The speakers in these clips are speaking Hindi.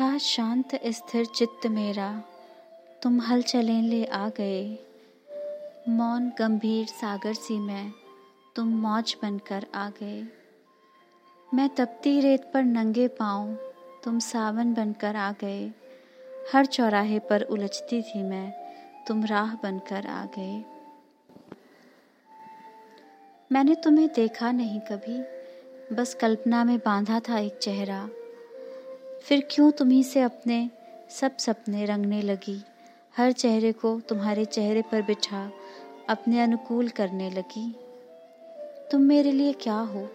था शांत स्थिर चित्त मेरा। तुम हल चलें ले आ गए। मौन गंभीर सागर सी मैं, तुम मौज बनकर आ गए। मैं तपती रेत पर नंगे पाऊँ तुम सावन बनकर आ गए। हर चौराहे पर उलझती थी मैं, तुम राह बनकर आ गए। मैंने तुम्हें देखा नहीं कभी, बस कल्पना में बांधा था एक चेहरा। फिर क्यों तुम्ही से अपने सब सपने रंगने लगी? हर चेहरे को तुम्हारे चेहरे पर बिठा अपने अनुकूल करने लगी। तुम मेरे लिए क्या हो?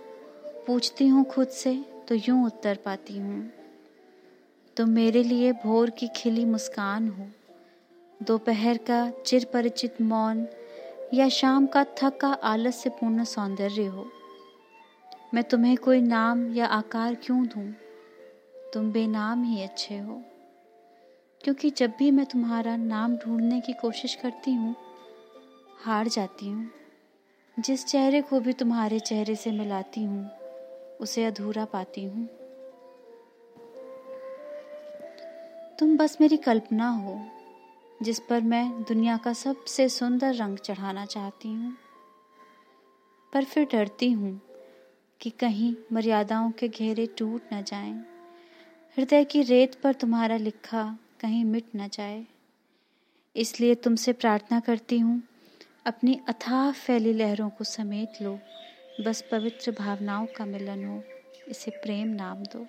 पूछती हूँ खुद से तो यूँ उत्तर पाती हूँ। तुम मेरे लिए भोर की खिली मुस्कान हो। दोपहर का चिर परिचित मौन या शाम का थका आलस्य पूर्ण सौंदर्य हो। मैं तुम्हें कोई नाम या आकार क्यों दूँ? तुम बेनाम ही अच्छे हो। क्योंकि जब भी मैं तुम्हारा नाम ढूँढने की कोशिश करती हूँ हार जाती हूँ। जिस चेहरे को भी तुम्हारे चेहरे से मिलाती हूँ उसे अधूरा पाती हूँ। तुम बस मेरी कल्पना हो जिस पर मैं दुनिया का सबसे सुंदर रंग चढ़ाना चाहती हूँ। पर फिर डरती हूँ कि कहीं मर्यादाओं के घेरे टूट न जाएँ, हृदय की रेत पर तुम्हारा लिखा कहीं मिट न जाए। इसलिए तुमसे प्रार्थना करती हूँ, अपनी अथाह फैली लहरों को समेट लो। बस पवित्र भावनाओं का मिलन हो, इसे प्रेम नाम दो।